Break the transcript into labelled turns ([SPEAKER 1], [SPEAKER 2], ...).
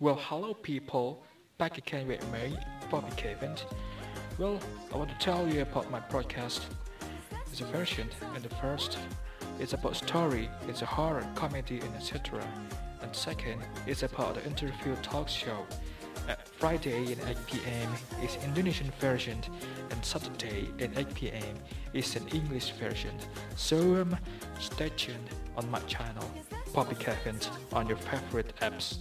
[SPEAKER 1] Well, hello people, back again with me, Bobby Kevin. Well, I want to tell you about my podcast. It's a version, and the first, it's about story, it's a horror, comedy, and etc. And second, it's about the interview talk show. At Friday at 8 p.m. is Indonesian version, and Saturday at 8 p.m. is an English version. So um, stay tuned on my channel, Bobby Kevin, on your favorite apps.